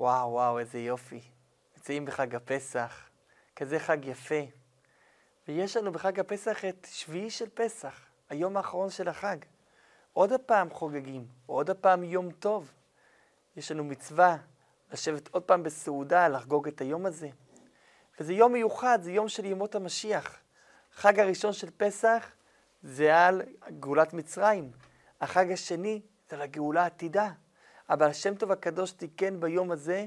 וואו, וואו, איזה יופי. נמצאים בחג הפסח, כזה חג יפה. ויש לנו בחג הפסח את שביעי של פסח, היום האחרון של החג. עוד הפעם חוגגים, עוד הפעם יום טוב. יש לנו מצווה לשבת עוד פעם בסעודה, לחגוג את היום הזה. וזה יום מיוחד, זה יום של ימות המשיח. החג הראשון של פסח זה על גאולת מצרים. החג השני זה על הגאולה העתידה. אבל השם טוב הקדוש תיקן ביום הזה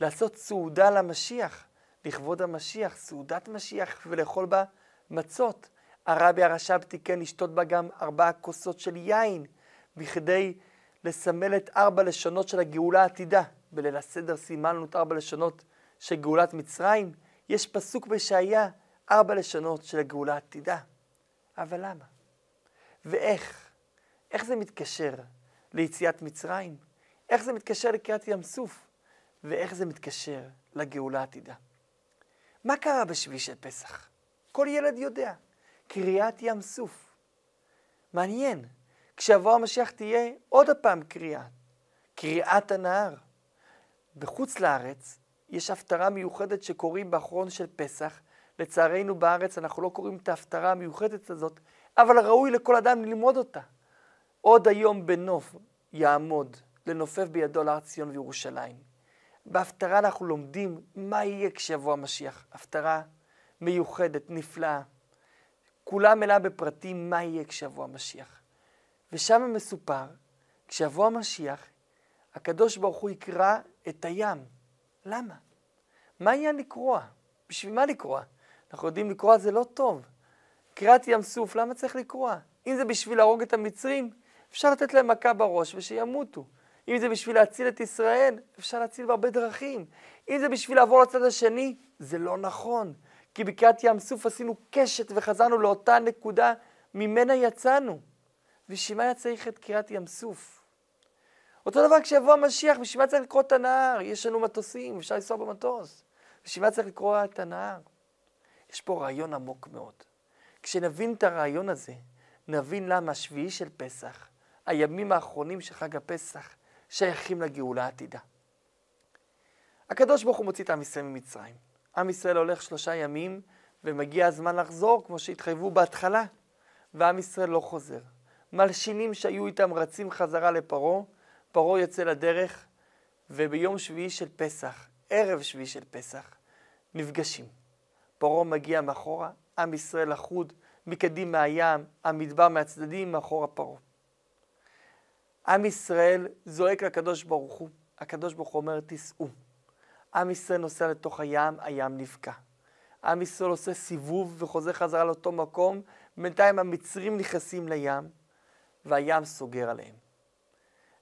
לעשות סעודה למשיח, לכבוד המשיח, סעודת משיח, ולאכול בה מצות. הרבי הרש"ב תיקן לשתות בה גם ארבעה כוסות של יין, בכדי לסמל את ארבע לשונות של הגאולה העתידה. בליל הסדר סימלנו את ארבע לשונות של גאולת מצרים. יש פסוק בישעיה, ארבע לשונות של הגאולה העתידה. אבל למה? ואיך? איך זה מתקשר ליציאת מצרים? איך זה מתקשר לקריאת ים סוף? ואיך זה מתקשר לגאולה העתידה? מה קרה בשביעי של פסח? כל ילד יודע. קריאת ים סוף. מעניין, כשיבוא המשיח תהיה עוד הפעם קריאה, קריאת הנהר. בחוץ לארץ יש הפטרה מיוחדת שקוראים באחרון של פסח. לצערנו בארץ אנחנו לא קוראים את ההפטרה המיוחדת הזאת, אבל ראוי לכל אדם ללמוד אותה. עוד היום בנוף יעמוד לנופף בידו להר ציון וירושלים. בהפטרה אנחנו לומדים מה יהיה כשיבוא המשיח. הפטרה מיוחדת, נפלאה. כולה מלאה בפרטים מה יהיה כשיבוא המשיח. ושם מסופר, כשיבוא המשיח, הקדוש ברוך הוא יקרא את הים. למה? מה העניין לקרוע? בשביל מה לקרוע? אנחנו יודעים לקרוע זה לא טוב. קריאת ים סוף, למה צריך לקרוע? אם זה בשביל להרוג את המצרים, אפשר לתת להם מכה בראש ושימותו. אם זה בשביל להציל את ישראל, אפשר להציל בהרבה דרכים. אם זה בשביל לעבור לצד השני, זה לא נכון. כי בקריאת ים סוף עשינו קשת וחזרנו לאותה נקודה ממנה יצאנו. בשביל מה היה צריך את קריאת ים סוף? אותו דבר כשיבוא המשיח, בשביל מה צריך לקרוא את הנהר? יש לנו מטוסים, אפשר לנסוע במטוס. בשביל מה צריך לקרוא את הנהר? יש פה רעיון עמוק מאוד. כשנבין את הרעיון הזה, נבין למה השביעי של פסח, הימים האחרונים של חג הפסח, שייכים לגאולה העתידה. הקדוש ברוך הוא מוציא את עם ישראל ממצרים. עם ישראל הולך שלושה ימים, ומגיע הזמן לחזור, כמו שהתחייבו בהתחלה, ועם ישראל לא חוזר. מלשינים שהיו איתם רצים חזרה לפרעה, פרעה יוצא לדרך, וביום שביעי של פסח, ערב שביעי של פסח, נפגשים. פרעה מגיע מאחורה, עם ישראל אחוד, מקדים מהים, המדבר מהצדדים, מאחורה פרעה. עם ישראל זועק לקדוש ברוך הוא, הקדוש ברוך הוא אומר תיסעו. עם ישראל נוסע לתוך הים, הים נבקע. עם ישראל עושה סיבוב וחוזר חזרה לאותו מקום, בינתיים המצרים נכנסים לים, והים סוגר עליהם.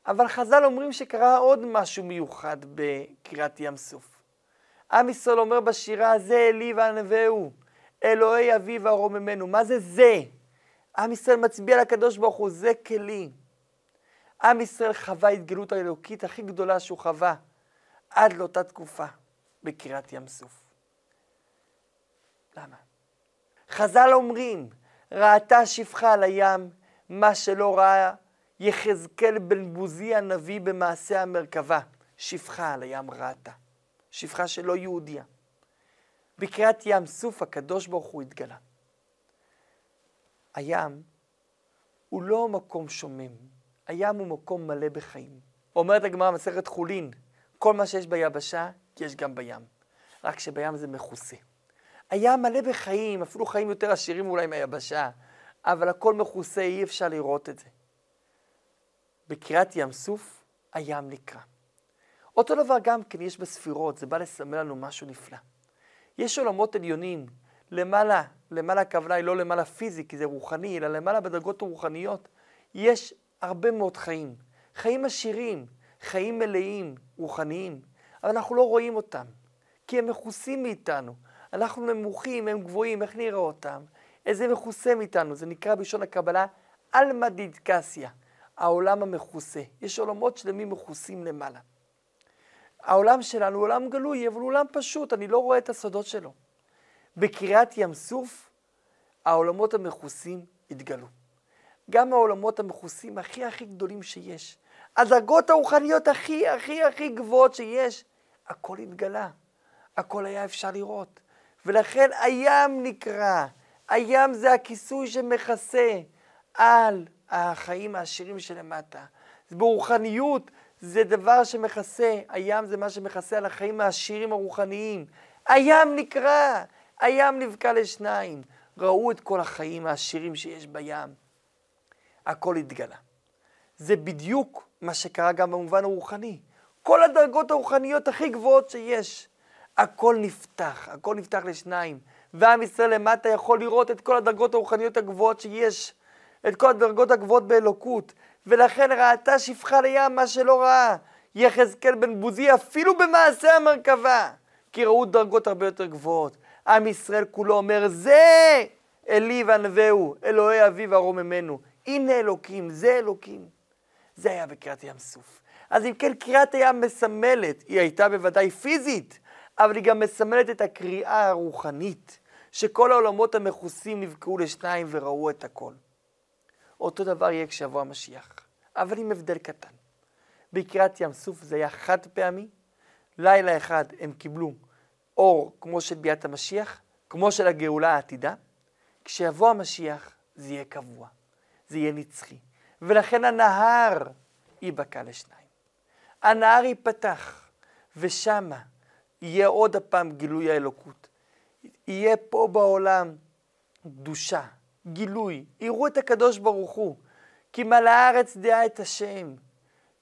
אבל חז"ל אומרים שקרה עוד משהו מיוחד בקריאת ים סוף. עם ישראל אומר בשירה, זה אלי וענווהו, אלוהי אבי וארוממנו. מה זה זה? עם ישראל מצביע לקדוש ברוך הוא, זה כלי. עם ישראל חווה התגלות האלוקית הכי גדולה שהוא חווה עד לאותה תקופה בקריאת ים סוף. למה? חז"ל אומרים, ראתה שפחה על הים מה שלא ראה יחזקאל בן בוזי הנביא במעשה המרכבה. שפחה על הים ראתה. שפחה שלא יהודיה. בקריאת ים סוף הקדוש ברוך הוא התגלה. הים הוא לא מקום שומם, הים הוא מקום מלא בחיים. אומרת הגמרא מסכת חולין, כל מה שיש ביבשה, יש גם בים. רק שבים זה מכוסה. הים מלא בחיים, אפילו חיים יותר עשירים אולי מהיבשה, אבל הכל מכוסה, אי אפשר לראות את זה. בקריאת ים סוף, הים נקרא. אותו דבר גם כן יש בספירות, זה בא לסמל לנו משהו נפלא. יש עולמות עליונים, למעלה, למעלה הכוונה היא לא למעלה פיזי, כי זה רוחני, אלא למעלה בדרגות הרוחניות. יש הרבה מאוד חיים, חיים עשירים, חיים מלאים, רוחניים, אבל אנחנו לא רואים אותם, כי הם מכוסים מאיתנו. אנחנו נמוכים, הם גבוהים, איך נראה אותם? איזה מכוסה מאיתנו? זה נקרא בלשון הקבלה עלמא דידקסיה, העולם המכוסה. יש עולמות שלמים מכוסים למעלה. העולם שלנו הוא עולם גלוי, אבל הוא עולם פשוט, אני לא רואה את הסודות שלו. בקריאת ים סוף, העולמות המכוסים התגלו. גם העולמות המכוסים הכי הכי גדולים שיש. הדרגות הרוחניות הכי הכי הכי גבוהות שיש, הכל התגלה, הכל היה אפשר לראות. ולכן הים נקרא, הים זה הכיסוי שמכסה על החיים העשירים שלמטה. ברוחניות זה דבר שמכסה, הים זה מה שמכסה על החיים העשירים הרוחניים. הים נקרא, הים נבקע לשניים. ראו את כל החיים העשירים שיש בים. הכל התגלה. זה בדיוק מה שקרה גם במובן הרוחני. כל הדרגות הרוחניות הכי גבוהות שיש, הכל נפתח, הכל נפתח לשניים. ועם ישראל למטה יכול לראות את כל הדרגות הרוחניות הגבוהות שיש, את כל הדרגות הגבוהות באלוקות. ולכן ראתה שפחה לים מה שלא ראה. יחזקאל בן בוזי אפילו במעשה המרכבה, כי ראו דרגות הרבה יותר גבוהות. עם ישראל כולו אומר, זה אלי וענווהו, אלוהי אבי וארוממנו. הנה אלוקים, זה אלוקים. זה היה בקריאת ים סוף. אז אם כן, קריאת הים מסמלת, היא הייתה בוודאי פיזית, אבל היא גם מסמלת את הקריאה הרוחנית, שכל העולמות המכוסים נבקעו לשניים וראו את הכל. אותו דבר יהיה כשיבוא המשיח, אבל עם הבדל קטן. בקריאת ים סוף זה היה חד פעמי, לילה אחד הם קיבלו אור כמו של ביאת המשיח, כמו של הגאולה העתידה, כשיבוא המשיח זה יהיה קבוע, זה יהיה נצחי. ולכן הנהר ייבקע לשניים. הנהר ייפתח, ושמה יהיה עוד הפעם גילוי האלוקות. יהיה פה בעולם קדושה, גילוי, יראו את הקדוש ברוך הוא. כי מלא הארץ דעה את השם,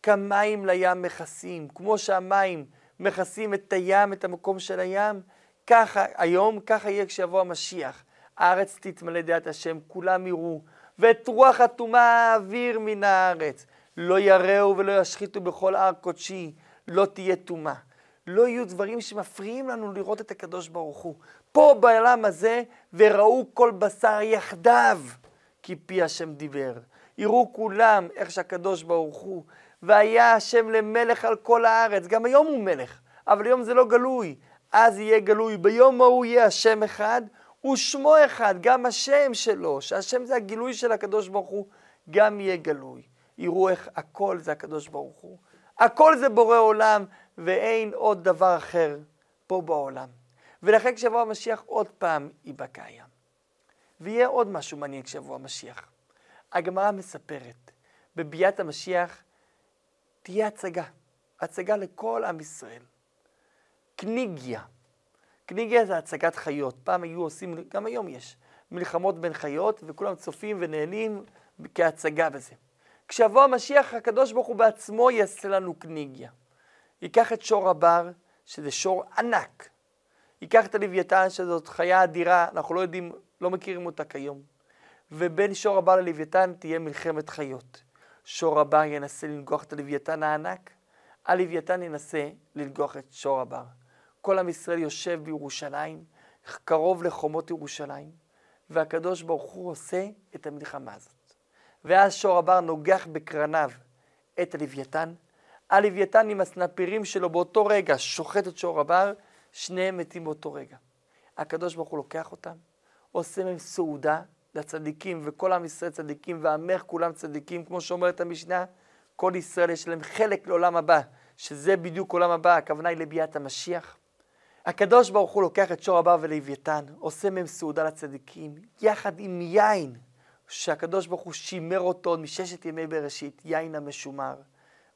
כמים לים מכסים, כמו שהמים מכסים את הים, את המקום של הים, ככה היום, ככה יהיה כשיבוא המשיח. הארץ תתמלא דעת השם, כולם יראו, ואת רוח הטומאה האוויר מן הארץ. לא יראו ולא ישחיתו בכל הר קודשי, לא תהיה טומאה. לא יהיו דברים שמפריעים לנו לראות את הקדוש ברוך הוא. פה בעולם הזה, וראו כל בשר יחדיו, כי פי השם דיבר. יראו כולם איך שהקדוש ברוך הוא, והיה השם למלך על כל הארץ. גם היום הוא מלך, אבל היום זה לא גלוי. אז יהיה גלוי. ביום ההוא יהיה השם אחד, ושמו אחד, גם השם שלו, שהשם זה הגילוי של הקדוש ברוך הוא, גם יהיה גלוי. יראו איך הכל זה הקדוש ברוך הוא. הכל זה בורא עולם, ואין עוד דבר אחר פה בעולם. ולכן כשיבוא המשיח עוד פעם ייבקע הים. ויהיה עוד משהו מעניין כשיבוא המשיח. הגמרא מספרת, בביאת המשיח תהיה הצגה, הצגה לכל עם ישראל. קניגיה. קניגיה זה הצגת חיות. פעם היו עושים, גם היום יש, מלחמות בין חיות, וכולם צופים ונהנים כהצגה בזה. כשיבוא המשיח, הקדוש ברוך הוא בעצמו יעשה לנו קניגיה. ייקח את שור הבר, שזה שור ענק. ייקח את הלוויתן, שזאת חיה אדירה, אנחנו לא יודעים, לא מכירים אותה כיום. ובין שור הבר ללוויתן תהיה מלחמת חיות. שור הבר ינסה לנגוח את הלוויתן הענק, הלוויתן ינסה לנגוח את שור הבר. כל עם ישראל יושב בירושלים, קרוב לחומות ירושלים, והקדוש ברוך הוא עושה את המלחמה הזאת. ואז שור הבר נוגח בקרניו את הלוויתן, הלוויתן עם הסנפירים שלו באותו רגע שוחט את שור הבר, שניהם מתים באותו רגע. הקדוש ברוך הוא לוקח אותם, עושה מהם סעודה לצדיקים, וכל עם ישראל צדיקים, ועמך כולם צדיקים, כמו שאומרת המשנה, כל ישראל יש להם חלק לעולם הבא, שזה בדיוק עולם הבא, הכוונה היא לביאת המשיח. הקדוש ברוך הוא לוקח את שור הבר ולוויתן, עושה מהם סעודה לצדיקים, יחד עם יין, שהקדוש ברוך הוא שימר אותו מששת ימי בראשית, יין המשומר.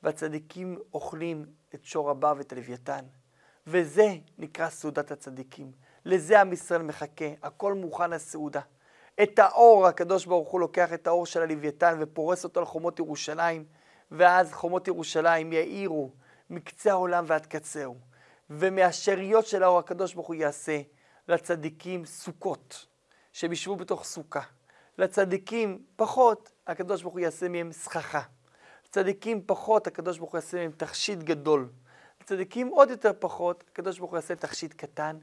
והצדיקים אוכלים את שור הבר ואת הלוויתן. וזה נקרא סעודת הצדיקים. לזה עם ישראל מחכה, הכל מוכן לסעודה. את האור, הקדוש ברוך הוא לוקח את האור של הלוויתן ופורס אותו על חומות ירושלים, ואז חומות ירושלים יאירו מקצה העולם ועד קצהו. ומהשאריות של האור הקדוש ברוך הוא יעשה לצדיקים סוכות, שהם ישבו בתוך סוכה. לצדיקים פחות, הקדוש ברוך הוא יעשה מהם סככה. צדיקים פחות, הקדוש ברוך הוא יעשה מהם תכשיט גדול. צדיקים עוד יותר פחות, הקדוש ברוך הוא יעשה תכשיט קטן,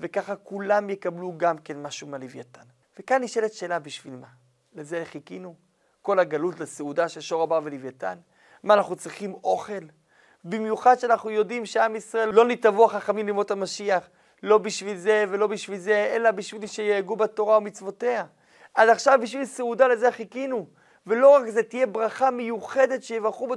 וככה כולם יקבלו גם כן משהו מהלוויתן. וכאן נשאלת שאלה בשביל מה? לזה חיכינו? כל הגלות לסעודה של שור הבר ולוויתן? מה, אנחנו צריכים אוכל? במיוחד שאנחנו יודעים שעם ישראל לא נתבעו החכמים ללמוד המשיח, לא בשביל זה ולא בשביל זה, אלא בשביל שיהגו בתורה ומצוותיה. אז עכשיו בשביל סעודה לזה חיכינו. ולא רק זה, תהיה ברכה מיוחדת שיברכו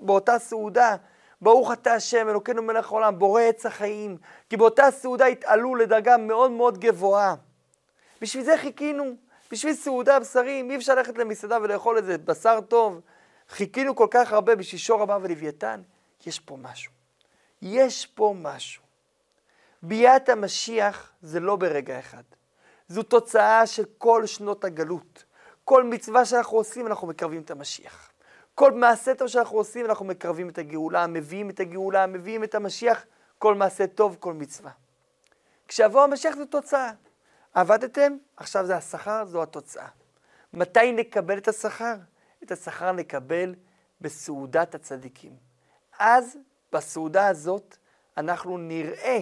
באותה סעודה. ברוך אתה השם, אלוקינו מלך העולם, בורא עץ החיים, כי באותה סעודה התעלו לדרגה מאוד מאוד גבוהה. בשביל זה חיכינו, בשביל סעודה בשרים, אי אפשר ללכת למסעדה ולאכול איזה בשר טוב. חיכינו כל כך הרבה בשביל שור הבא ולוויתן, יש פה משהו. יש פה משהו. ביאת המשיח זה לא ברגע אחד. זו תוצאה של כל שנות הגלות. כל מצווה שאנחנו עושים, אנחנו מקרבים את המשיח. כל מעשה טוב שאנחנו עושים, אנחנו מקרבים את הגאולה, מביאים את הגאולה, מביאים את המשיח, כל מעשה טוב, כל מצווה. כשיבוא המשיח זו תוצאה. עבדתם, עכשיו זה השכר, זו התוצאה. מתי נקבל את השכר? את השכר נקבל בסעודת הצדיקים. אז, בסעודה הזאת, אנחנו נראה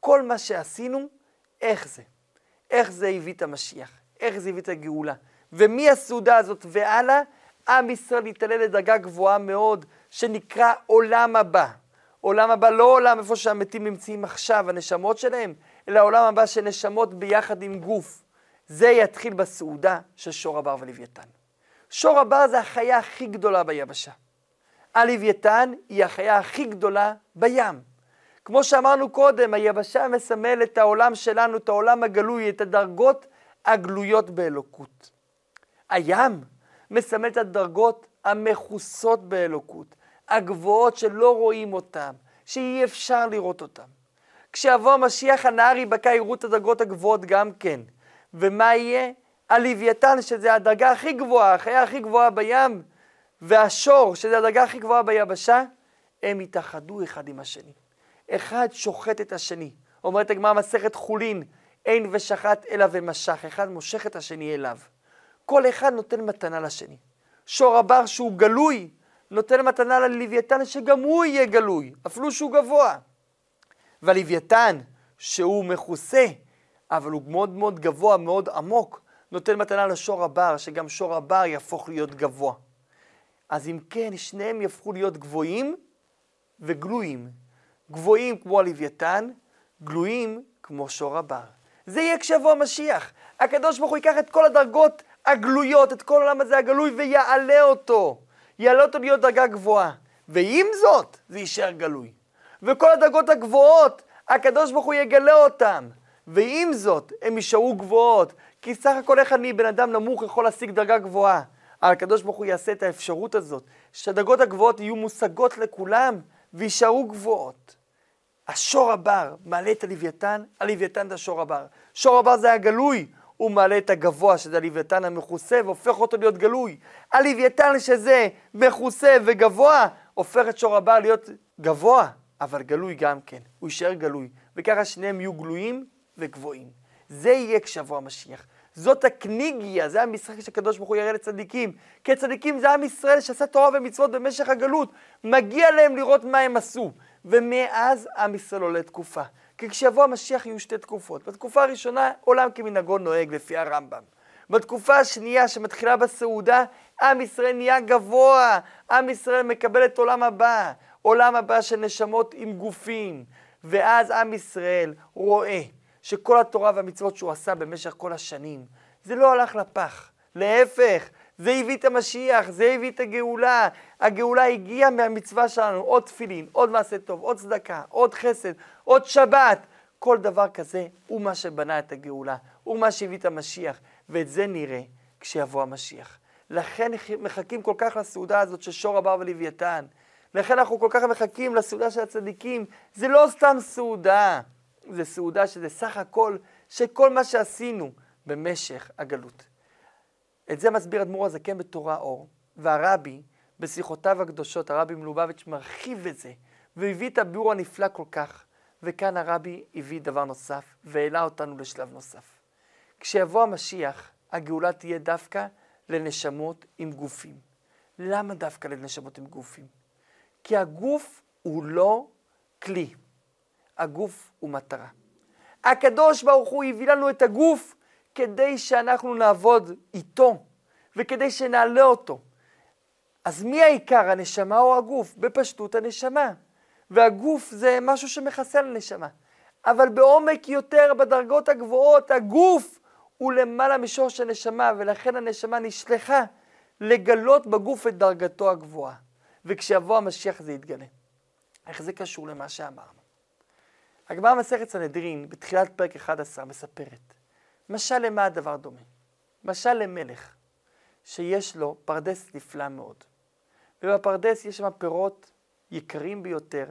כל מה שעשינו, איך זה. איך זה הביא את המשיח, איך זה הביא את הגאולה. ומהסעודה הזאת והלאה, עם ישראל יתעלה לדרגה גבוהה מאוד, שנקרא עולם הבא. עולם הבא לא עולם איפה שהמתים נמצאים עכשיו, הנשמות שלהם, אלא עולם הבא של נשמות ביחד עם גוף. זה יתחיל בסעודה של שור הבר ולוויתן. שור הבר זה החיה הכי גדולה ביבשה. הלוויתן היא החיה הכי גדולה בים. כמו שאמרנו קודם, היבשה מסמל את העולם שלנו, את העולם הגלוי, את הדרגות הגלויות באלוקות. הים מסמל את הדרגות המכוסות באלוקות, הגבוהות שלא רואים אותן, שאי אפשר לראות אותן. כשיבוא המשיח הנהר ייבקע, יראו את הדרגות הגבוהות גם כן. ומה יהיה? הלוויתן, שזה הדרגה הכי גבוהה, החיה הכי גבוהה בים, והשור, שזה הדרגה הכי גבוהה ביבשה, הם יתאחדו אחד עם השני. אחד שוחט את השני. אומרת הגמרא מסכת חולין, אין ושחט אלא ומשך, אחד מושך את השני אליו. כל אחד נותן מתנה לשני. שור הבר שהוא גלוי, נותן מתנה ללוויתן שגם הוא יהיה גלוי, אפילו שהוא גבוה. והלוויתן, שהוא מכוסה, אבל הוא מאוד מאוד גבוה, מאוד עמוק, נותן מתנה לשור הבר, שגם שור הבר יהפוך להיות גבוה. אז אם כן, שניהם יהפכו להיות גבוהים וגלויים. גבוהים כמו הלוויתן, גלויים כמו שור הבר. זה יהיה כשיבוא המשיח. הקדוש ברוך הוא ייקח את כל הדרגות הגלויות, את כל העולם הזה הגלוי, ויעלה אותו. יעלה אותו להיות דרגה גבוהה. ועם זאת, זה יישאר גלוי. וכל הדרגות הגבוהות, הקדוש ברוך הוא יגלה אותם. ועם זאת, הם יישארו גבוהות. כי סך הכל איך אני, בן אדם נמוך, יכול להשיג דרגה גבוהה. הקדוש ברוך הוא יעשה את האפשרות הזאת, שהדרגות הגבוהות יהיו מושגות לכולם, ויישארו גבוהות. השור הבר מעלה את הלוויתן, הלוויתן זה השור הבר. שור הבר זה הגלוי, הוא מעלה את הגבוה, שזה הלוויתן המכוסה, והופך אותו להיות גלוי. הלוויתן שזה מכוסה וגבוה, הופך את שור הבר להיות גבוה, אבל גלוי גם כן. הוא יישאר גלוי. וככה שניהם יהיו גלויים וגבוהים. זה יהיה כשיבוא המשיח. זאת הקניגיה, זה המשחק שהקדוש ברוך הוא יראה לצדיקים. כי הצדיקים זה עם ישראל שעשה תורה ומצוות במשך הגלות. מגיע להם לראות מה הם עשו. ומאז עם ישראל עולה תקופה. כי כשיבוא המשיח יהיו שתי תקופות. בתקופה הראשונה, עולם כמנהגו נוהג לפי הרמב"ם. בתקופה השנייה שמתחילה בסעודה, עם ישראל נהיה גבוה, עם ישראל מקבל את עולם הבא, עולם הבא של נשמות עם גופים. ואז עם ישראל רואה שכל התורה והמצוות שהוא עשה במשך כל השנים, זה לא הלך לפח. להפך, זה הביא את המשיח, זה הביא את הגאולה. הגאולה הגיעה מהמצווה שלנו, עוד תפילין, עוד מעשה טוב, עוד צדקה, עוד חסד, עוד שבת. כל דבר כזה הוא מה שבנה את הגאולה, הוא מה שהביא את המשיח, ואת זה נראה כשיבוא המשיח. לכן מחכים כל כך לסעודה הזאת של שור הבר ולוויתן. לכן אנחנו כל כך מחכים לסעודה של הצדיקים. זה לא סתם סעודה, זה סעודה שזה סך הכל של כל מה שעשינו במשך הגלות. את זה מסביר אדמו"ר הזקן בתורה אור, והרבי, בשיחותיו הקדושות, הרבי מלובביץ' מרחיב את זה, והביא את הביאור הנפלא כל כך, וכאן הרבי הביא דבר נוסף, והעלה אותנו לשלב נוסף. כשיבוא המשיח, הגאולה תהיה דווקא לנשמות עם גופים. למה דווקא לנשמות עם גופים? כי הגוף הוא לא כלי, הגוף הוא מטרה. הקדוש ברוך הוא הביא לנו את הגוף כדי שאנחנו נעבוד איתו וכדי שנעלה אותו. אז מי העיקר, הנשמה או הגוף? בפשטות הנשמה. והגוף זה משהו שמחסל הנשמה. אבל בעומק יותר, בדרגות הגבוהות, הגוף הוא למעלה משורש הנשמה, ולכן הנשמה נשלחה לגלות בגוף את דרגתו הגבוהה. וכשיבוא המשיח זה יתגלה. איך זה קשור למה שאמרנו? הגמרא מסכת סנהדרין, בתחילת פרק 11, מספרת, משל למה הדבר דומה? משל למלך, שיש לו פרדס נפלא מאוד. ובפרדס יש שם פירות יקרים ביותר,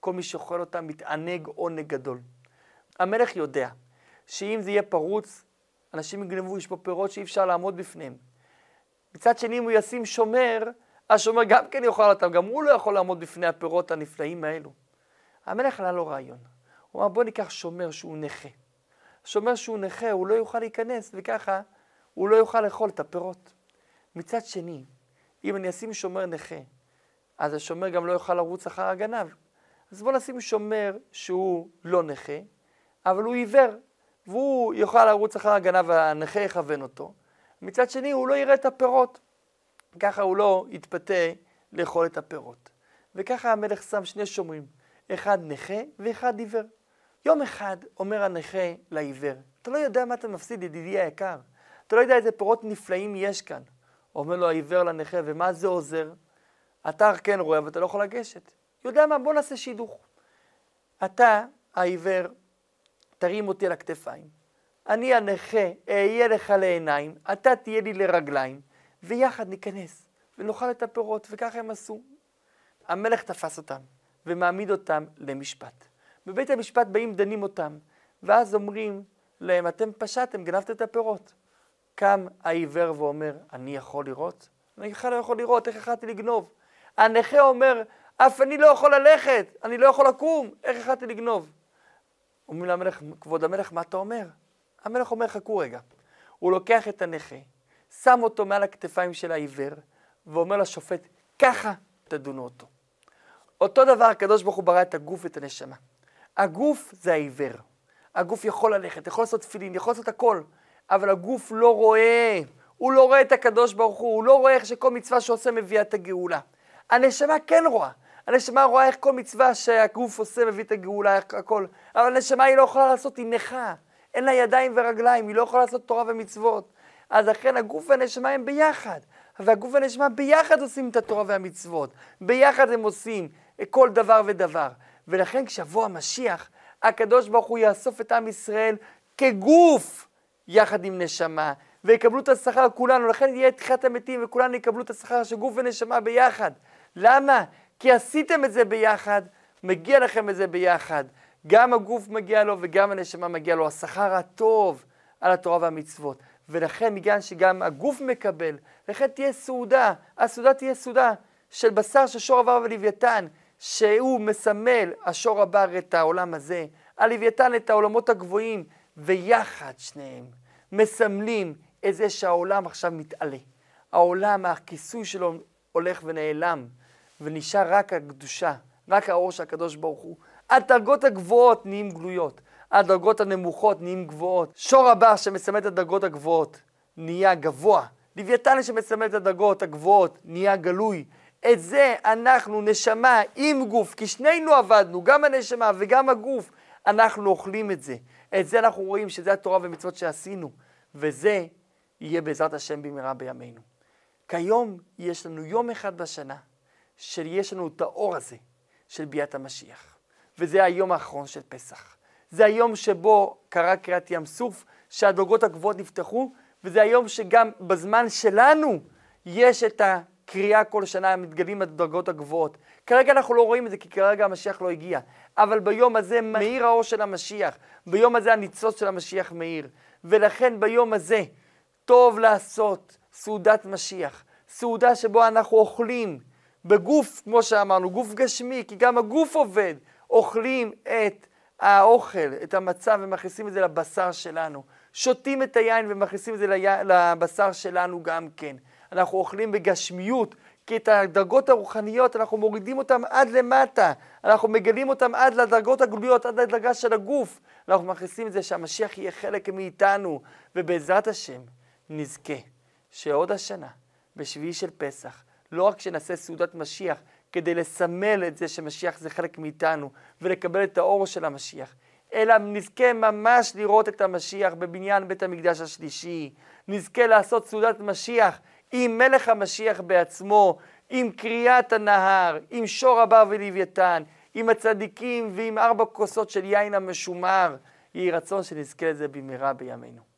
כל מי שאוכל אותם מתענג עונג גדול. המלך יודע שאם זה יהיה פרוץ, אנשים יגנבו, יש פה פירות שאי אפשר לעמוד בפניהם. מצד שני, אם הוא ישים שומר, השומר גם כן יאכל אותם, גם הוא לא יכול לעמוד בפני הפירות הנפלאים האלו. המלך עלה לו רעיון. הוא אמר, בוא ניקח שומר שהוא נכה. שומר שהוא נכה, הוא לא יוכל להיכנס, וככה הוא לא יוכל לאכול את הפירות. מצד שני, אם אני אשים שומר נכה, אז השומר גם לא יוכל לרוץ אחר הגנב. אז בוא נשים שומר שהוא לא נכה, אבל הוא עיוור, והוא יוכל לרוץ אחר הגנב והנכה יכוון אותו. מצד שני, הוא לא יראה את הפירות. ככה הוא לא יתפתה לאכול את הפירות. וככה המלך שם שני שומרים, אחד נכה ואחד עיוור. יום אחד אומר הנכה לעיוור, אתה לא יודע מה אתה מפסיד, ידידי היקר. אתה לא יודע איזה פירות נפלאים יש כאן. אומר לו העיוור לנכה, ומה זה עוזר? אתה כן רואה, אבל אתה לא יכול לגשת. יודע מה? בוא נעשה שידוך. אתה, העיוור, תרים אותי על הכתפיים. אני הנכה, אהיה לך לעיניים, אתה תהיה לי לרגליים, ויחד ניכנס ונאכל את הפירות, וככה הם עשו. המלך תפס אותם ומעמיד אותם למשפט. בבית המשפט באים דנים אותם, ואז אומרים להם, אתם פשעתם, גנבתם את הפירות. קם העיוור ואומר, אני יכול לראות? אני בכלל לא יכול לראות, איך החלטתי לגנוב? הנכה אומר, אף אני לא יכול ללכת, אני לא יכול לקום, איך החלטתי לגנוב? אומרים למלך, כבוד המלך, מה אתה אומר? המלך אומר, חכו רגע. הוא לוקח את הנכה, שם אותו מעל הכתפיים של העיוור, ואומר לשופט, ככה תדונו אותו. אותו דבר הקדוש ברוך הוא ברא את הגוף ואת הנשמה. הגוף זה העיוור. הגוף יכול ללכת, יכול לעשות תפילין, יכול לעשות הכל, אבל הגוף לא רואה. הוא לא רואה את הקדוש ברוך הוא, הוא לא רואה איך שכל מצווה שעושה מביאה את הגאולה. הנשמה כן רואה. הנשמה רואה איך כל מצווה שהגוף עושה מביא את הגאולה, איך הכל. אבל הנשמה היא לא יכולה לעשות, היא נכה. אין לה ידיים ורגליים, היא לא יכולה לעשות תורה ומצוות. אז לכן הגוף והנשמה הם ביחד. והגוף והנשמה ביחד עושים את התורה והמצוות. ביחד הם עושים כל דבר ודבר. ולכן כשיבוא המשיח, הקדוש ברוך הוא יאסוף את עם ישראל כגוף יחד עם נשמה, ויקבלו את השכר כולנו, לכן יהיה תחיית המתים וכולנו יקבלו את השכר של גוף ונשמה ביחד. למה? כי עשיתם את זה ביחד, מגיע לכם את זה ביחד. גם הגוף מגיע לו וגם הנשמה מגיע לו, השכר הטוב על התורה והמצוות. ולכן, בגלל שגם הגוף מקבל, לכן תהיה סעודה, הסעודה תהיה סעודה של בשר של שור עבר ולוויתן, שהוא מסמל, השור עבר את העולם הזה, הלוויתן את העולמות הגבוהים, ויחד שניהם מסמלים את זה שהעולם עכשיו מתעלה. העולם, הכיסוי שלו הולך ונעלם, ונשאר רק הקדושה, רק האור של הקדוש ברוך הוא. הדרגות הגבוהות נהיים גלויות, הדרגות הנמוכות נהיים גבוהות. שור הבר שמסמל את הדרגות הגבוהות נהיה גבוה. לוויתן שמסמל את הדרגות הגבוהות נהיה גלוי. את זה אנחנו, נשמה עם גוף, כי שנינו עבדנו, גם הנשמה וגם הגוף, אנחנו אוכלים את זה. את זה אנחנו רואים שזה התורה ומצוות שעשינו, וזה יהיה בעזרת השם במהרה בימינו. כיום יש לנו יום אחד בשנה שיש לנו את האור הזה של ביאת המשיח, וזה היום האחרון של פסח. זה היום שבו קרה קריאת ים סוף, שהדרגות הגבוהות נפתחו, וזה היום שגם בזמן שלנו יש את הקריאה כל שנה, מתגלים הדרגות הגבוהות. כרגע אנחנו לא רואים את זה, כי כרגע המשיח לא הגיע. אבל ביום הזה מאיר האור של המשיח, ביום הזה הניצוץ של המשיח מאיר. ולכן ביום הזה טוב לעשות סעודת משיח, סעודה שבו אנחנו אוכלים בגוף, כמו שאמרנו, גוף גשמי, כי גם הגוף עובד, אוכלים את האוכל, את המצה, ומכניסים את זה לבשר שלנו. שותים את היין ומכניסים את זה לבשר שלנו גם כן. אנחנו אוכלים בגשמיות, כי את הדרגות הרוחניות אנחנו מורידים אותן עד למטה, אנחנו מגלים אותן עד לדרגות הגלויות, עד לדרגה של הגוף. אנחנו מכניסים את זה שהמשיח יהיה חלק מאיתנו, ובעזרת השם נזכה שעוד השנה, בשביעי של פסח, לא רק שנעשה סעודת משיח, כדי לסמל את זה שמשיח זה חלק מאיתנו, ולקבל את האור של המשיח, אלא נזכה ממש לראות את המשיח בבניין בית המקדש השלישי, נזכה לעשות סעודת משיח עם מלך המשיח בעצמו, עם קריאת הנהר, עם שור הבר ולוויתן, עם הצדיקים ועם ארבע כוסות של יין המשומר. יהי רצון שנזכה לזה במהרה בימינו.